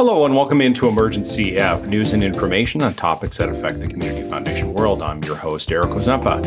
Hello and welcome into Emergency F, news and information on topics that affect the Community Foundation world. I'm your host, Eric Ozempa.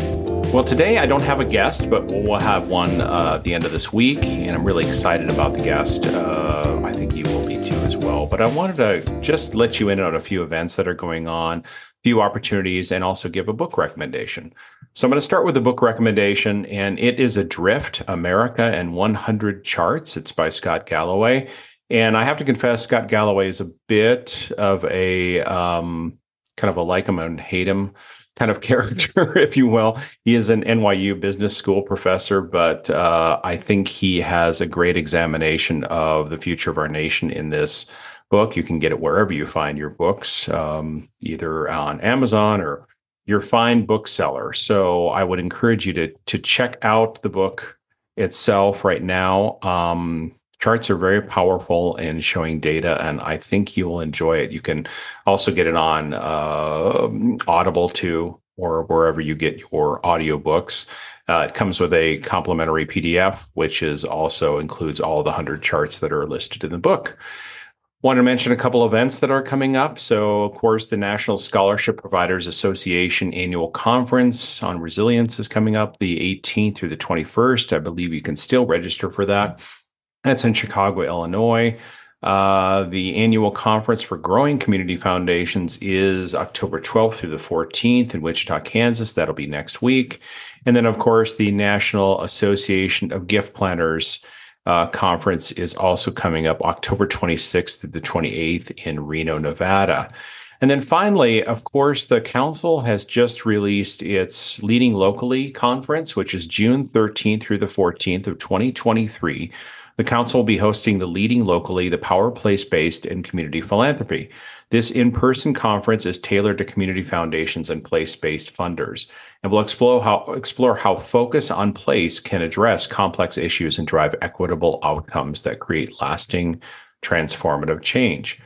Well, today I don't have a guest, but we'll have one uh, at the end of this week, and I'm really excited about the guest. Uh, I think you will be too as well. But I wanted to just let you in on a few events that are going on, few opportunities, and also give a book recommendation. So I'm going to start with a book recommendation, and it is Adrift America and 100 Charts. It's by Scott Galloway. And I have to confess, Scott Galloway is a bit of a um, kind of a like him and hate him kind of character, if you will. He is an NYU business school professor, but uh, I think he has a great examination of the future of our nation in this book. You can get it wherever you find your books, um, either on Amazon or your fine bookseller. So I would encourage you to to check out the book itself right now. Um, charts are very powerful in showing data and i think you will enjoy it you can also get it on uh, audible too or wherever you get your audiobooks uh, it comes with a complimentary pdf which is also includes all the 100 charts that are listed in the book Want to mention a couple events that are coming up. So, of course, the National Scholarship Providers Association annual conference on resilience is coming up the 18th through the 21st. I believe you can still register for that. That's in Chicago, Illinois. Uh, the annual conference for growing community foundations is October 12th through the 14th in Wichita, Kansas. That'll be next week. And then, of course, the National Association of Gift Planners uh, conference is also coming up October 26th through the 28th in Reno, Nevada. And then finally, of course, the council has just released its Leading Locally conference, which is June 13th through the 14th of 2023 the council will be hosting the Leading Locally, the Power Place Based and Community Philanthropy. This in person conference is tailored to community foundations and place based funders and will explore how, explore how focus on place can address complex issues and drive equitable outcomes that create lasting, transformative change.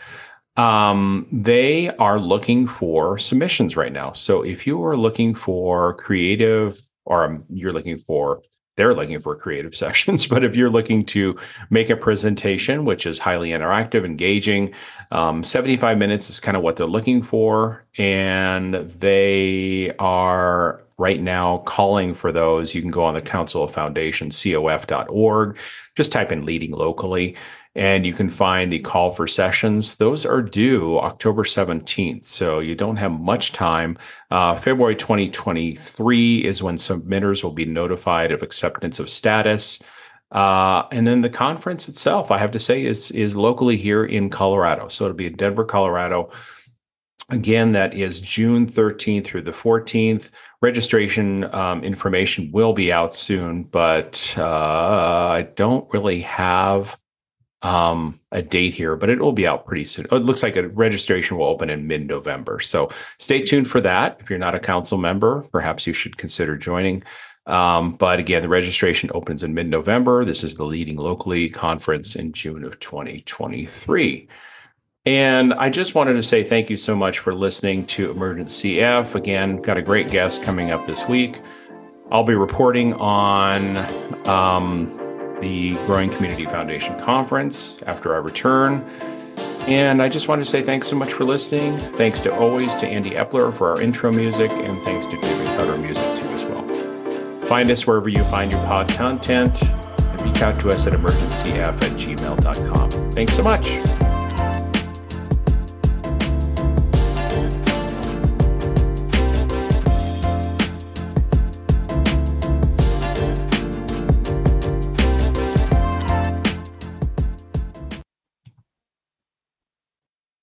Um, they are looking for submissions right now. So if you are looking for creative or um, you're looking for they're looking for creative sessions. But if you're looking to make a presentation, which is highly interactive, engaging, um, 75 minutes is kind of what they're looking for. And they are right now calling for those. You can go on the Council of Foundation, cof.org, just type in leading locally and you can find the call for sessions. Those are due October 17th, so you don't have much time. Uh, February 2023 is when submitters will be notified of acceptance of status. Uh, and then the conference itself, I have to say, is is locally here in Colorado. So it'll be in Denver, Colorado. Again, that is June 13th through the 14th. Registration um, information will be out soon, but uh, I don't really have um, a date here, but it will be out pretty soon. It looks like a registration will open in mid November. So stay tuned for that. If you're not a council member, perhaps you should consider joining. Um, but again, the registration opens in mid November. This is the leading locally conference in June of 2023. And I just wanted to say thank you so much for listening to Emergency F. Again, got a great guest coming up this week. I'll be reporting on um, the Growing Community Foundation Conference after I return. And I just want to say thanks so much for listening. Thanks to always to Andy Eppler for our intro music, and thanks to David Cutter Music too as well. Find us wherever you find your pod content and reach out to us at emergencyf at gmail.com. Thanks so much.